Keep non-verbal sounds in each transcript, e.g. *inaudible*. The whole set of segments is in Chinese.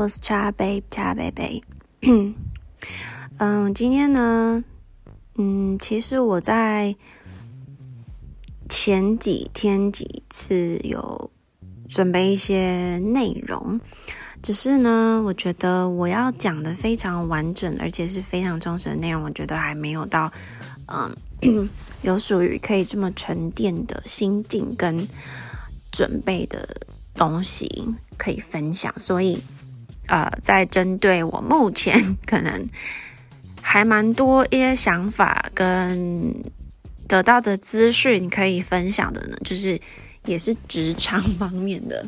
我是 XaBabe XaBabe。嗯，*coughs* 今天呢，嗯，其实我在前几天几次有准备一些内容，只是呢，我觉得我要讲的非常完整，而且是非常忠实的内容，我觉得还没有到，嗯，*coughs* 有属于可以这么沉淀的心境跟准备的东西可以分享，所以。呃，在针对我目前 *laughs* 可能还蛮多一些想法跟得到的资讯可以分享的呢，就是也是职场方面的，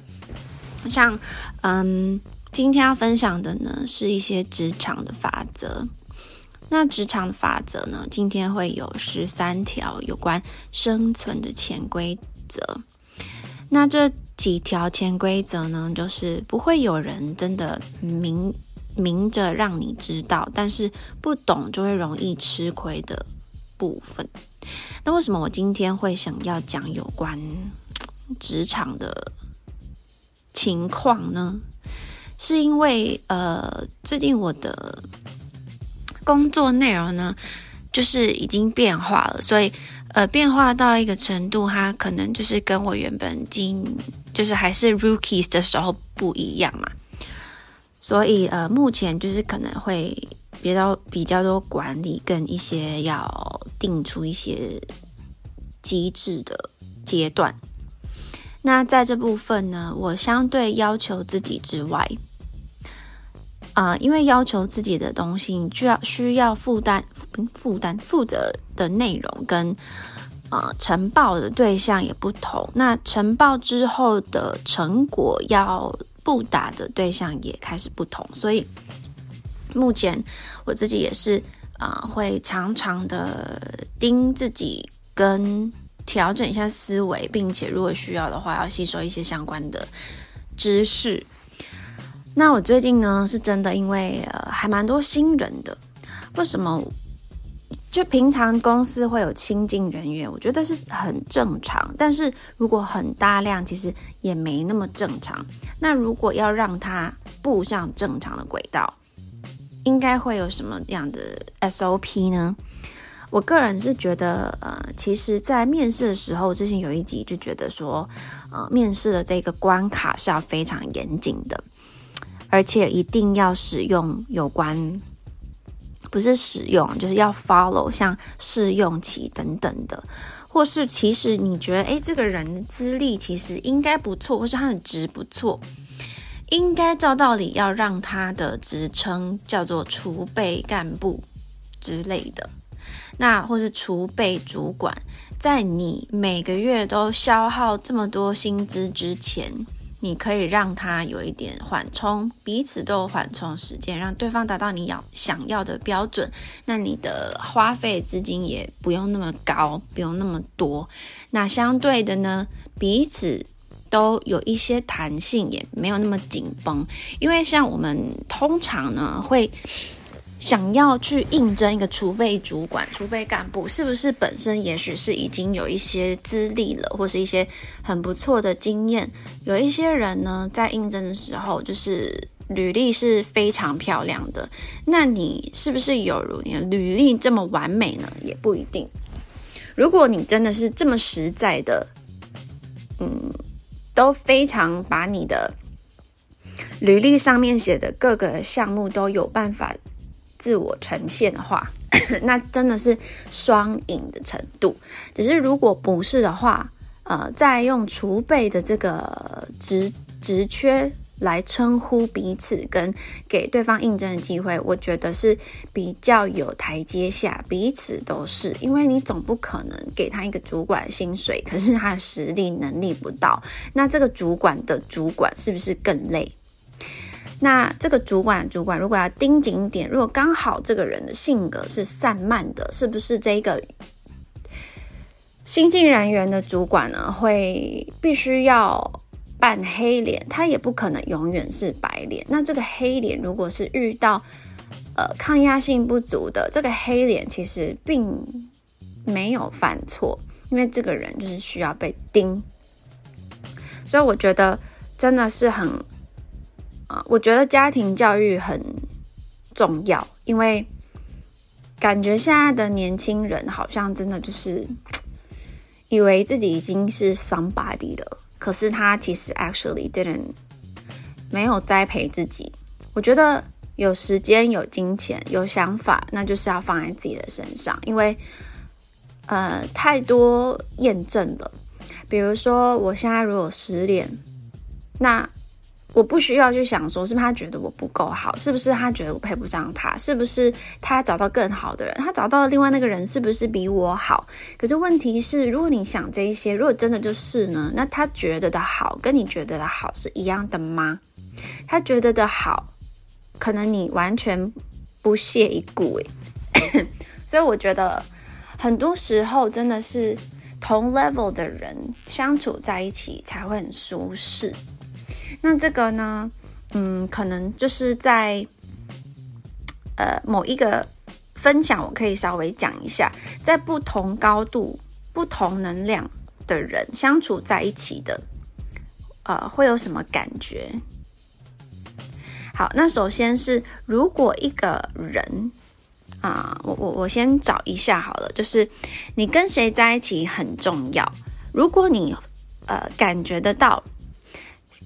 像嗯，今天要分享的呢是一些职场的法则。那职场的法则呢，今天会有十三条有关生存的潜规则。那这。几条潜规则呢，就是不会有人真的明明着让你知道，但是不懂就会容易吃亏的部分。那为什么我今天会想要讲有关职场的情况呢？是因为呃，最近我的工作内容呢，就是已经变化了，所以。呃，变化到一个程度，它可能就是跟我原本进，就是还是 rookies 的时候不一样嘛。所以呃，目前就是可能会比较比较多管理跟一些要定出一些机制的阶段。那在这部分呢，我相对要求自己之外，啊、因为要求自己的东西，就要需要负担。负担负责的内容跟呃呈报的对象也不同，那呈报之后的成果要布达的对象也开始不同，所以目前我自己也是啊、会常常的盯自己跟调整一下思维，并且如果需要的话，要吸收一些相关的知识。那我最近呢，是真的因为呃还蛮多新人的，为什么？就平常公司会有新进人员，我觉得是很正常。但是如果很大量，其实也没那么正常。那如果要让他步上正常的轨道，应该会有什么样的 SOP 呢？我个人是觉得，呃，其实，在面试的时候，之前有一集就觉得说，呃，面试的这个关卡是要非常严谨的，而且一定要使用有关。不是使用，就是要 follow，像试用期等等的，或是其实你觉得，诶，这个人的资历其实应该不错，或是他的职不错，应该照道理要让他的职称叫做储备干部之类的，那或是储备主管，在你每个月都消耗这么多薪资之前。你可以让他有一点缓冲，彼此都有缓冲时间，让对方达到你要想要的标准。那你的花费资金也不用那么高，不用那么多。那相对的呢，彼此都有一些弹性，也没有那么紧绷。因为像我们通常呢会。想要去应征一个储备主管、储备干部，是不是本身也许是已经有一些资历了，或是一些很不错的经验？有一些人呢，在应征的时候，就是履历是非常漂亮的。那你是不是有如你履历这么完美呢？也不一定。如果你真的是这么实在的，嗯，都非常把你的履历上面写的各个项目都有办法。自我呈现的话，*coughs* 那真的是双赢的程度。只是如果不是的话，呃，再用储备的这个职职缺来称呼彼此，跟给对方应征的机会，我觉得是比较有台阶下。彼此都是，因为你总不可能给他一个主管薪水，可是他的实力能力不到，那这个主管的主管是不是更累？那这个主管，主管如果要盯紧一点，如果刚好这个人的性格是散漫的，是不是这个新进人员的主管呢？会必须要扮黑脸，他也不可能永远是白脸。那这个黑脸如果是遇到呃抗压性不足的，这个黑脸其实并没有犯错，因为这个人就是需要被盯。所以我觉得真的是很。我觉得家庭教育很重要，因为感觉现在的年轻人好像真的就是以为自己已经是 somebody 了，可是他其实 actually didn't 没有栽培自己。我觉得有时间、有金钱、有想法，那就是要放在自己的身上，因为呃太多验证了。比如说，我现在如果失恋，那我不需要去想说，是不是他觉得我不够好，是不是他觉得我配不上他，是不是他找到更好的人，他找到了另外那个人，是不是比我好？可是问题是，如果你想这一些，如果真的就是呢，那他觉得的好，跟你觉得的好是一样的吗？他觉得的好，可能你完全不屑一顾诶。*coughs* 所以我觉得很多时候真的是同 level 的人相处在一起才会很舒适。那这个呢，嗯，可能就是在呃某一个分享，我可以稍微讲一下，在不同高度、不同能量的人相处在一起的，呃，会有什么感觉？好，那首先是如果一个人啊，我我我先找一下好了，就是你跟谁在一起很重要。如果你呃感觉得到。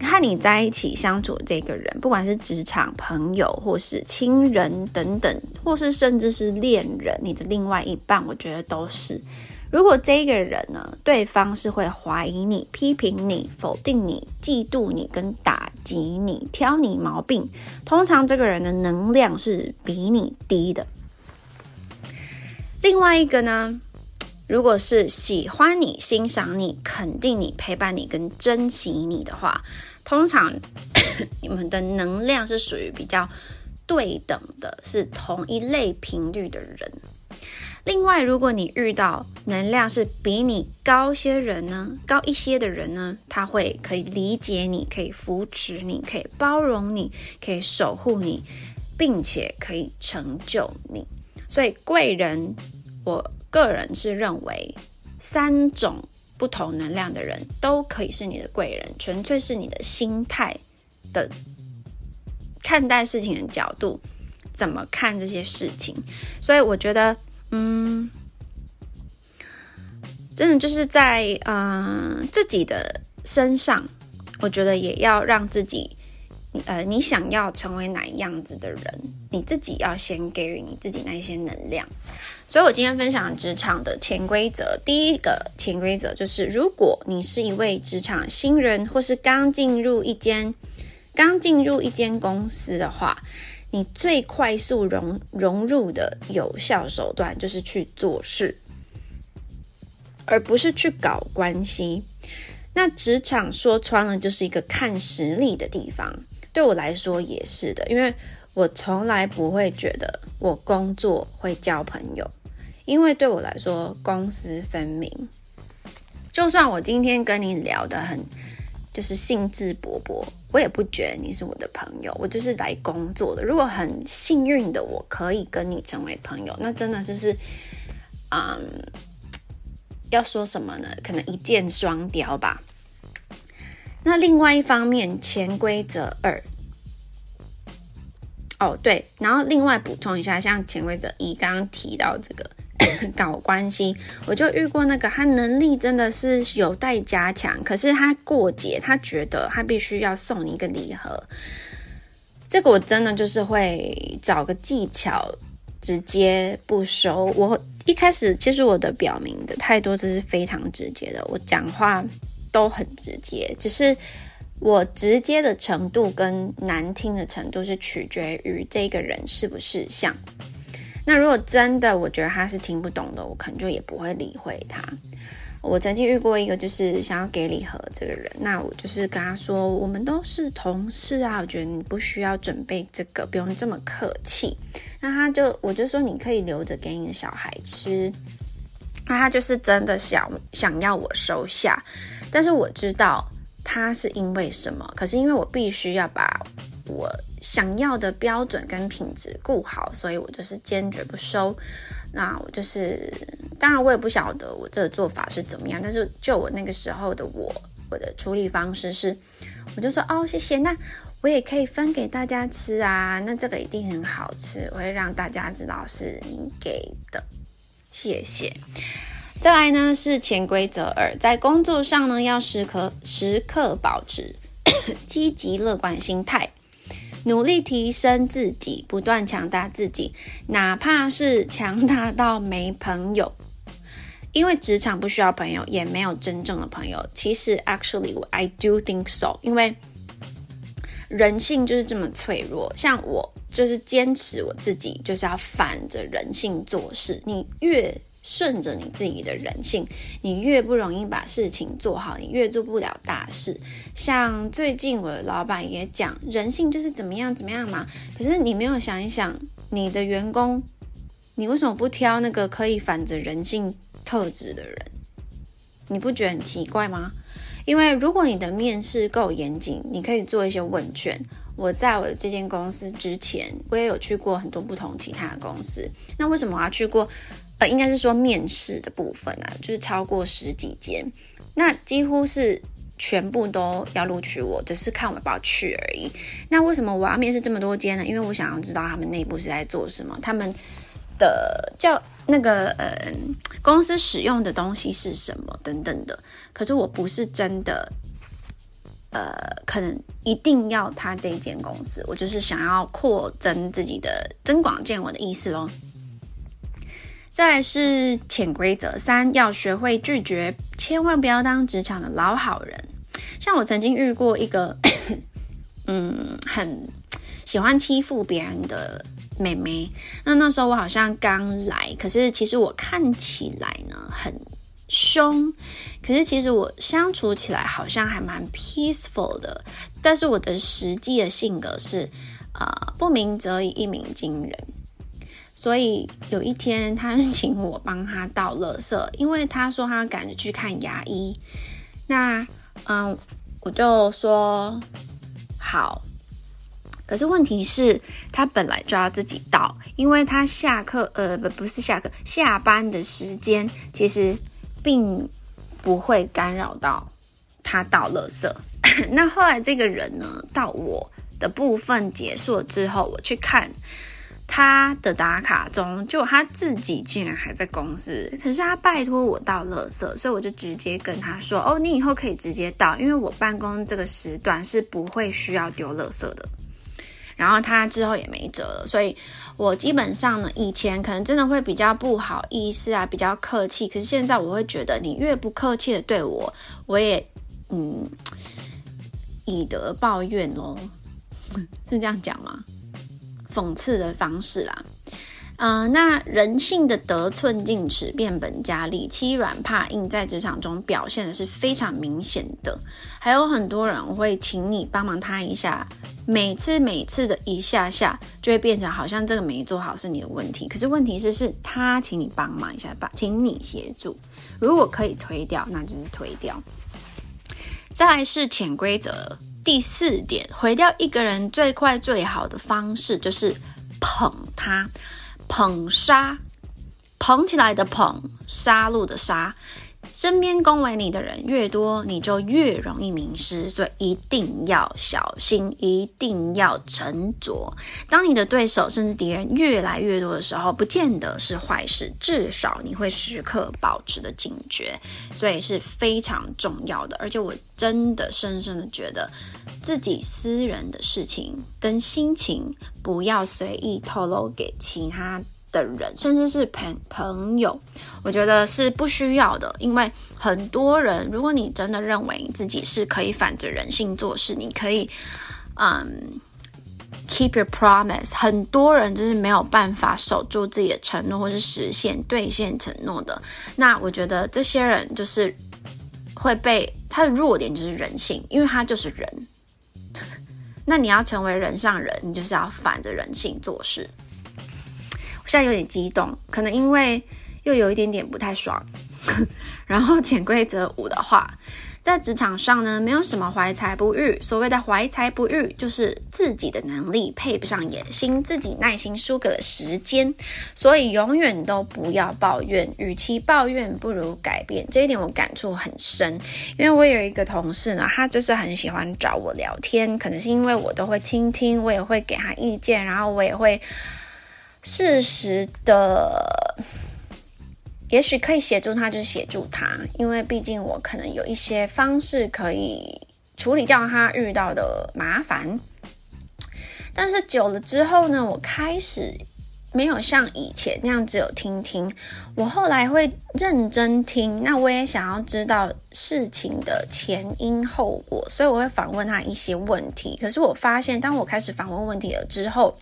和你在一起相处的这个人，不管是职场朋友，或是亲人等等，或是甚至是恋人，你的另外一半，我觉得都是。如果这个人呢，对方是会怀疑你、批评你、否定你、嫉妒你、跟打击你、挑你毛病，通常这个人的能量是比你低的。另外一个呢，如果是喜欢你、欣赏你、肯定你、陪伴你跟珍惜你的话，通常 *coughs* 你们的能量是属于比较对等的，是同一类频率的人。另外，如果你遇到能量是比你高些人呢，高一些的人呢，他会可以理解你，可以扶持你，可以包容你，可以守护你，并且可以成就你。所以贵人，我。个人是认为，三种不同能量的人都可以是你的贵人，纯粹是你的心态的看待事情的角度，怎么看这些事情。所以我觉得，嗯，真的就是在嗯、自己的身上，我觉得也要让自己，呃，你想要成为哪样子的人，你自己要先给予你自己那些能量。所以，我今天分享职场的潜规则。第一个潜规则就是，如果你是一位职场新人，或是刚进入一间刚进入一间公司的话，你最快速融融入的有效手段就是去做事，而不是去搞关系。那职场说穿了就是一个看实力的地方，对我来说也是的，因为。我从来不会觉得我工作会交朋友，因为对我来说公私分明。就算我今天跟你聊得很，就是兴致勃勃，我也不觉得你是我的朋友。我就是来工作的。如果很幸运的我可以跟你成为朋友，那真的就是，嗯，要说什么呢？可能一箭双雕吧。那另外一方面，潜规则二。哦，对，然后另外补充一下，像潜规则一刚刚提到这个 *coughs* 搞关系，我就遇过那个他能力真的是有待加强，可是他过节，他觉得他必须要送你一个礼盒，这个我真的就是会找个技巧直接不收。我一开始其实我的表明的态度就是非常直接的，我讲话都很直接，只是。我直接的程度跟难听的程度是取决于这个人是不是像。那如果真的我觉得他是听不懂的，我可能就也不会理会他。我曾经遇过一个就是想要给礼盒这个人，那我就是跟他说，我们都是同事啊，我觉得你不需要准备这个，不用这么客气。那他就我就说你可以留着给你的小孩吃。那他就是真的想想要我收下，但是我知道。他是因为什么？可是因为我必须要把我想要的标准跟品质顾好，所以我就是坚决不收。那我就是，当然我也不晓得我这个做法是怎么样，但是就我那个时候的我，我的处理方式是，我就说哦，谢谢。那我也可以分给大家吃啊，那这个一定很好吃，我会让大家知道是你给的，谢谢。再来呢是潜规则二，在工作上呢要时刻时刻保持 *coughs* 积极乐观心态，努力提升自己，不断强大自己，哪怕是强大到没朋友，因为职场不需要朋友，也没有真正的朋友。其实，actually I do think so，因为人性就是这么脆弱。像我就是坚持我自己，就是要反着人性做事。你越顺着你自己的人性，你越不容易把事情做好，你越做不了大事。像最近我的老板也讲，人性就是怎么样怎么样嘛。可是你没有想一想，你的员工，你为什么不挑那个可以反着人性特质的人？你不觉得很奇怪吗？因为如果你的面试够严谨，你可以做一些问卷。我在我的这间公司之前，我也有去过很多不同其他的公司。那为什么我要去过？呃，应该是说面试的部分啊，就是超过十几间，那几乎是全部都要录取我，只是看我要不要去而已。那为什么我要面试这么多间呢？因为我想要知道他们内部是在做什么，他们的叫那个呃公司使用的东西是什么等等的。可是我不是真的呃，可能一定要他这间公司，我就是想要扩增自己的增广见闻的意思喽。再是潜规则三，要学会拒绝，千万不要当职场的老好人。像我曾经遇过一个，*coughs* 嗯，很喜欢欺负别人的妹妹。那那时候我好像刚来，可是其实我看起来呢很凶，可是其实我相处起来好像还蛮 peaceful 的。但是我的实际的性格是，呃，不鸣则已，一鸣惊人。所以有一天，他请我帮他倒垃圾，因为他说他赶着去看牙医。那嗯，我就说好。可是问题是，他本来就要自己倒，因为他下课呃不不是下课，下班的时间其实并不会干扰到他倒垃圾。*laughs* 那后来这个人呢，到我的部分结束之后，我去看。他的打卡中，就他自己竟然还在公司，可是他拜托我倒垃圾，所以我就直接跟他说：“哦，你以后可以直接倒，因为我办公这个时段是不会需要丢垃圾的。”然后他之后也没辙了，所以我基本上呢，以前可能真的会比较不好意思啊，比较客气，可是现在我会觉得，你越不客气的对我，我也嗯以德报怨哦，是这样讲吗？讽刺的方式啦，嗯、那人性的得寸进尺、变本加厉、欺软怕硬，在职场中表现的是非常明显的。还有很多人会请你帮忙他一下，每次每次的一下下，就会变成好像这个没做好是你的问题。可是问题是，是他请你帮忙一下吧，请你协助。如果可以推掉，那就是推掉。再来是潜规则。第四点，毁掉一个人最快最好的方式就是捧他，捧杀，捧起来的捧，杀戮的杀。身边恭维你的人越多，你就越容易迷失，所以一定要小心，一定要沉着。当你的对手甚至敌人越来越多的时候，不见得是坏事，至少你会时刻保持的警觉，所以是非常重要的。而且我真的深深的觉得，自己私人的事情跟心情不要随意透露给其他的人，甚至是朋朋友，我觉得是不需要的。因为很多人，如果你真的认为你自己是可以反着人性做事，你可以，嗯，keep your promise。很多人就是没有办法守住自己的承诺，或是实现兑现承诺的。那我觉得这些人就是会被他的弱点就是人性，因为他就是人。*laughs* 那你要成为人上人，你就是要反着人性做事。现在有点激动，可能因为又有一点点不太爽。*laughs* 然后潜规则五的话，在职场上呢，没有什么怀才不遇。所谓的怀才不遇，就是自己的能力配不上野心，自己耐心输给了时间。所以永远都不要抱怨，与其抱怨，不如改变。这一点我感触很深，因为我有一个同事呢，他就是很喜欢找我聊天，可能是因为我都会倾听，我也会给他意见，然后我也会适时的。也许可以协助他，就协助他，因为毕竟我可能有一些方式可以处理掉他遇到的麻烦。但是久了之后呢，我开始。没有像以前那样只有听听，我后来会认真听。那我也想要知道事情的前因后果，所以我会访问他一些问题。可是我发现，当我开始访问问题了之后，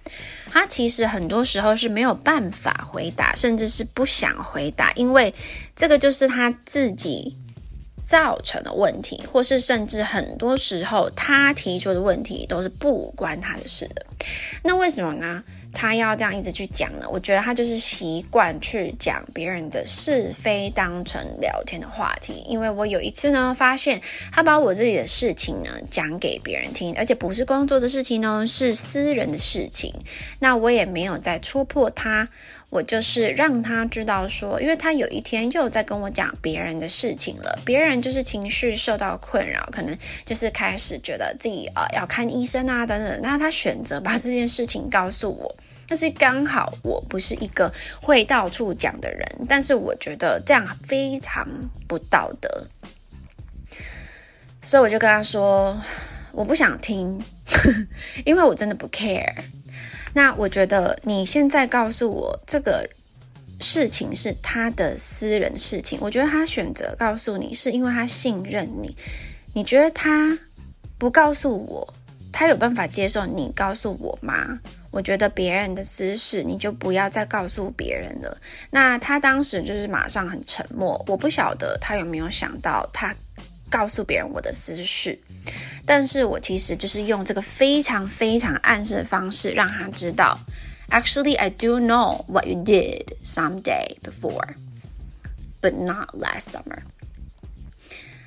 他其实很多时候是没有办法回答，甚至是不想回答，因为这个就是他自己造成的问题，或是甚至很多时候他提出的问题都是不关他的事的。那为什么呢？他要这样一直去讲呢？我觉得他就是习惯去讲别人的是非当成聊天的话题。因为我有一次呢，发现他把我自己的事情呢讲给别人听，而且不是工作的事情呢，是私人的事情。那我也没有再戳破他，我就是让他知道说，因为他有一天又在跟我讲别人的事情了，别人就是情绪受到困扰，可能就是开始觉得自己啊、要看医生啊等等。那他选择把这件事情告诉我。但是刚好我不是一个会到处讲的人，但是我觉得这样非常不道德，所以我就跟他说，我不想听，*laughs* 因为我真的不 care。那我觉得你现在告诉我这个事情是他的私人事情，我觉得他选择告诉你是因为他信任你，你觉得他不告诉我，他有办法接受你告诉我吗？我觉得别人的私事你就不要再告诉别人了。那他当时就是马上很沉默，我不晓得他有没有想到他告诉别人我的私事，但是我其实就是用这个非常非常暗示的方式让他知道，Actually I do know what you did someday before, but not last summer。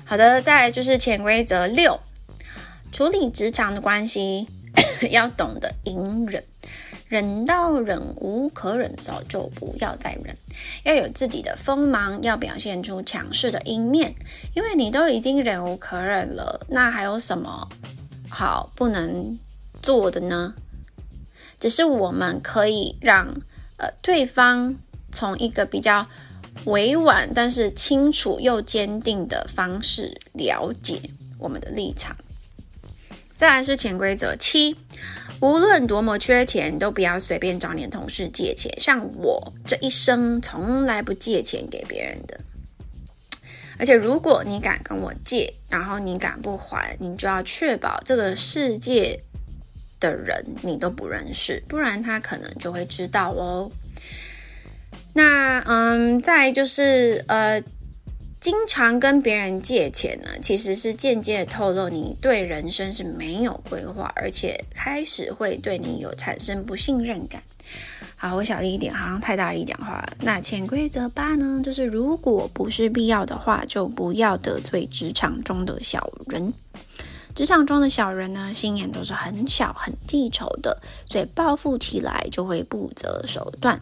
好的，再来就是潜规则六。处理职场的关系，要懂得隐忍，忍到忍无可忍的时候，就不要再忍。要有自己的锋芒，要表现出强势的一面，因为你都已经忍无可忍了，那还有什么好不能做的呢？只是我们可以让呃对方从一个比较委婉，但是清楚又坚定的方式了解我们的立场。再来是潜规则七，无论多么缺钱，都不要随便找你的同事借钱。像我这一生从来不借钱给别人的，而且如果你敢跟我借，然后你敢不还，你就要确保这个世界的人你都不认识，不然他可能就会知道哦。那嗯，再就是呃。经常跟别人借钱呢，其实是间接透露你对人生是没有规划，而且开始会对你有产生不信任感。好，我小力一点，好像太大力讲话了。那潜规则八呢，就是如果不是必要的话，就不要得罪职场中的小人。职场中的小人呢，心眼都是很小、很记仇的，所以报复起来就会不择手段。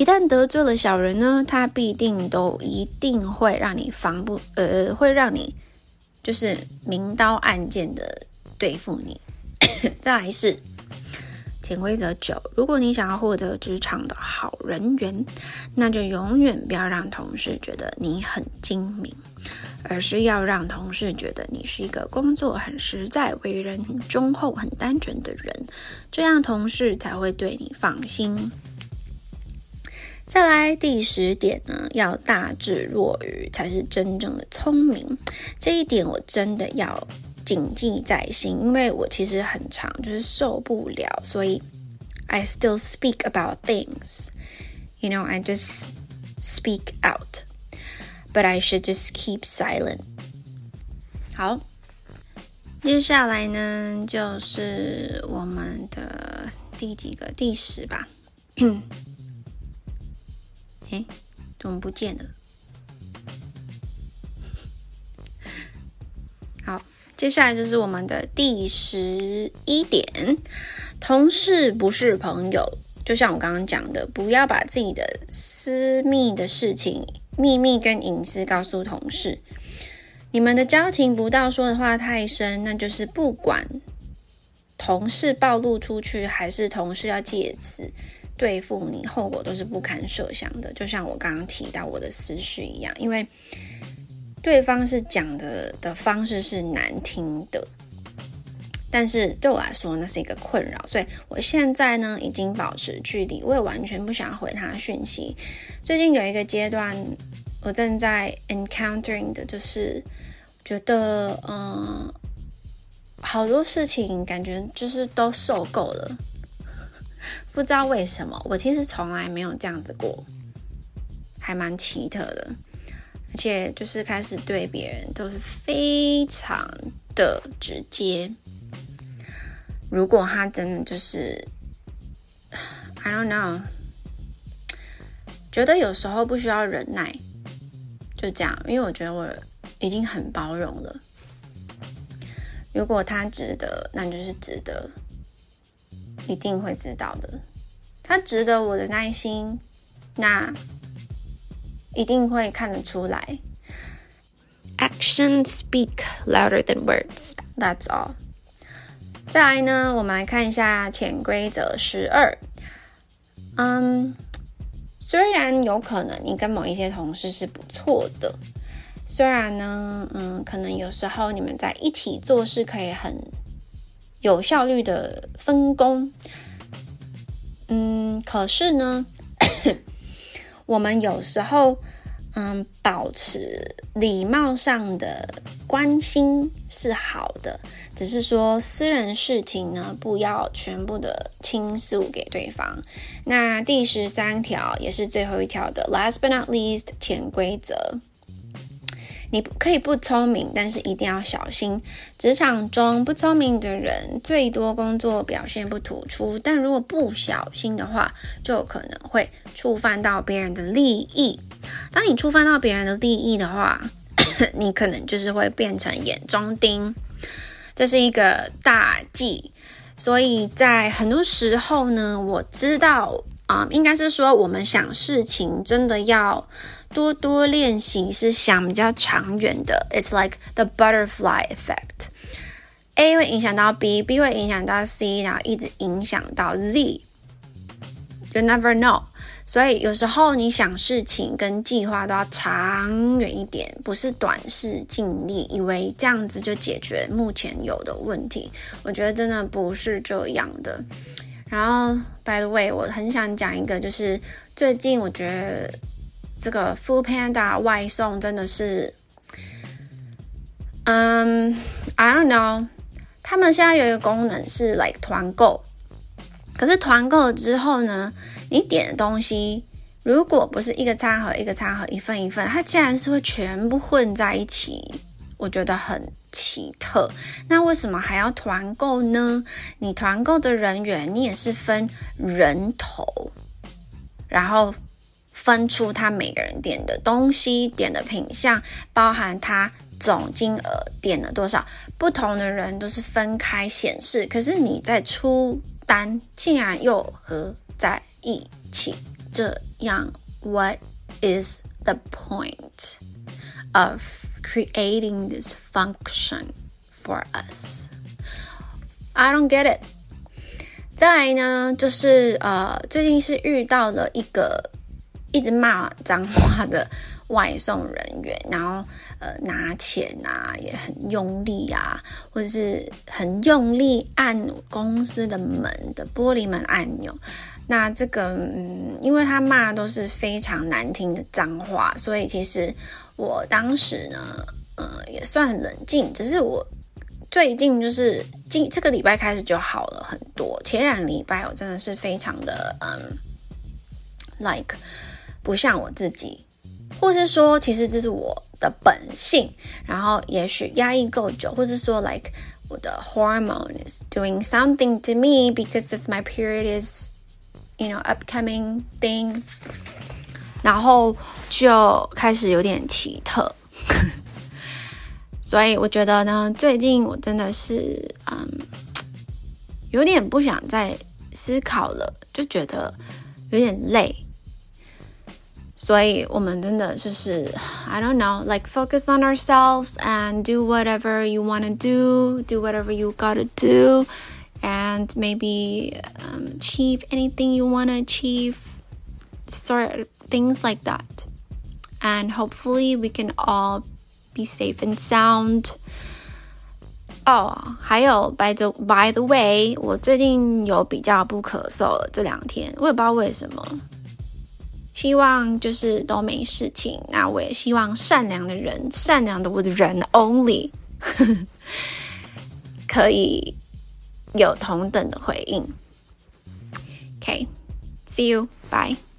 一旦得罪了小人呢，他必定都一定会让你防不呃，会让你就是明刀暗剑的对付你。*coughs* 再来是潜规则九，如果你想要获得职场的好人缘，那就永远不要让同事觉得你很精明，而是要让同事觉得你是一个工作很实在、为人很忠厚、很单纯的人，这样同事才会对你放心。再来第十点呢，要大智若愚才是真正的聪明。这一点我真的要谨记在心，因为我其实很长就是受不了，所以 I still speak about things. You know, I just speak out, but I should just keep silent. 好，接下来呢就是我们的第几个？第十吧。哎，怎么不见了？*laughs* 好接下来就是我们的第十一点，同事不是朋友。就像我刚刚讲的，不要把自己的私密的事情、秘密跟隐私告诉同事。你们的交情不到说的话太深，那就是不管同事暴露出去，还是同事要借此对付你，后果都是不堪设想的。就像我刚刚提到我的私事一样，因为。对方是讲的的方式是难听的，但是对我来说那是一个困扰，所以我现在呢已经保持距离，我也完全不想回他讯息。最近有一个阶段，我正在 encountering 的就是觉得，嗯，好多事情感觉就是都受够了，不知道为什么，我其实从来没有这样子过，还蛮奇特的。而且就是开始对别人都是非常的直接。如果他真的就是，I don't know，觉得有时候不需要忍耐，就这样。因为我觉得我已经很包容了。如果他值得，那就是值得，一定会知道的。他值得我的耐心，那。一定会看得出来。Actions speak louder than words. That's all. 再来呢，我们来看一下潜规则十二。嗯，虽然有可能你跟某一些同事是不错的，虽然呢，嗯，可能有时候你们在一起做事可以很有效率的分工，嗯，可是呢。*coughs* 我们有时候，嗯，保持礼貌上的关心是好的，只是说私人事情呢，不要全部的倾诉给对方。那第十三条也是最后一条的，last but not least，潜规则。你可以不聪明，但是一定要小心。职场中不聪明的人，最多工作表现不突出，但如果不小心的话，就可能会触犯到别人的利益。当你触犯到别人的利益的话，*coughs* 你可能就是会变成眼中钉，这是一个大忌。所以在很多时候呢，我知道啊、应该是说我们想事情真的要。多多练习是想比较长远的，It's like the butterfly effect。A 会影响到 B，B 会影响到 C，然后一直影响到 Z。You never know。所以有时候你想事情跟计划都要长远一点，不是短视尽力，以为这样子就解决目前有的问题。我觉得真的不是这样的。然后，by the way，我很想讲一个，就是最近我觉得。这个 Foodpanda 外送真的是，嗯、，I don't know，他们现在有一个功能是 like 团购，可是团购了之后呢，你点的东西如果不是一个餐盒一个餐盒一份一份，它竟然是会全部混在一起，我觉得很奇特。那为什么还要团购呢？你团购的人员你也是分人头，然后。分出他每个人点的东西、点的品项，包含他总金额点了多少，不同的人都是分开显示。可是你在出单竟然又合在一起，这样，What is the point of creating this function for us? I don't get it。再来呢，就是呃，最近是遇到了一个。一直骂脏话的外送人员，然后呃拿钱啊也很用力啊，或者是很用力按公司的门的玻璃门按钮。那这个嗯，因为他骂都是非常难听的脏话，所以其实我当时呢，呃也算冷静。只是我最近就是今这个礼拜开始就好了很多，前两个礼拜我真的是非常的嗯，like。不像我自己，或是说，其实这是我的本性。然后，也许压抑够久，或者说，like 我的 hormone is doing something to me because of my period is, you know, upcoming thing。然后就开始有点奇特。所以我觉得呢，最近我真的是嗯，有点不想再思考了，就觉得有点累。所以我们真的就是，I don't know, like focus on ourselves and do whatever you want to do, do whatever you gotta do, and maybe um, achieve anything you want to achieve, sort of things like that. And hopefully we can all be safe and sound. 哦，还有，by the by the way，我最近有比较不咳嗽了，这两天我也不知道为什么。 希望就是都没事情。那我也希望善良的人，善良的我的人 only *laughs* 可以有同等的回应。OK，see you，bye。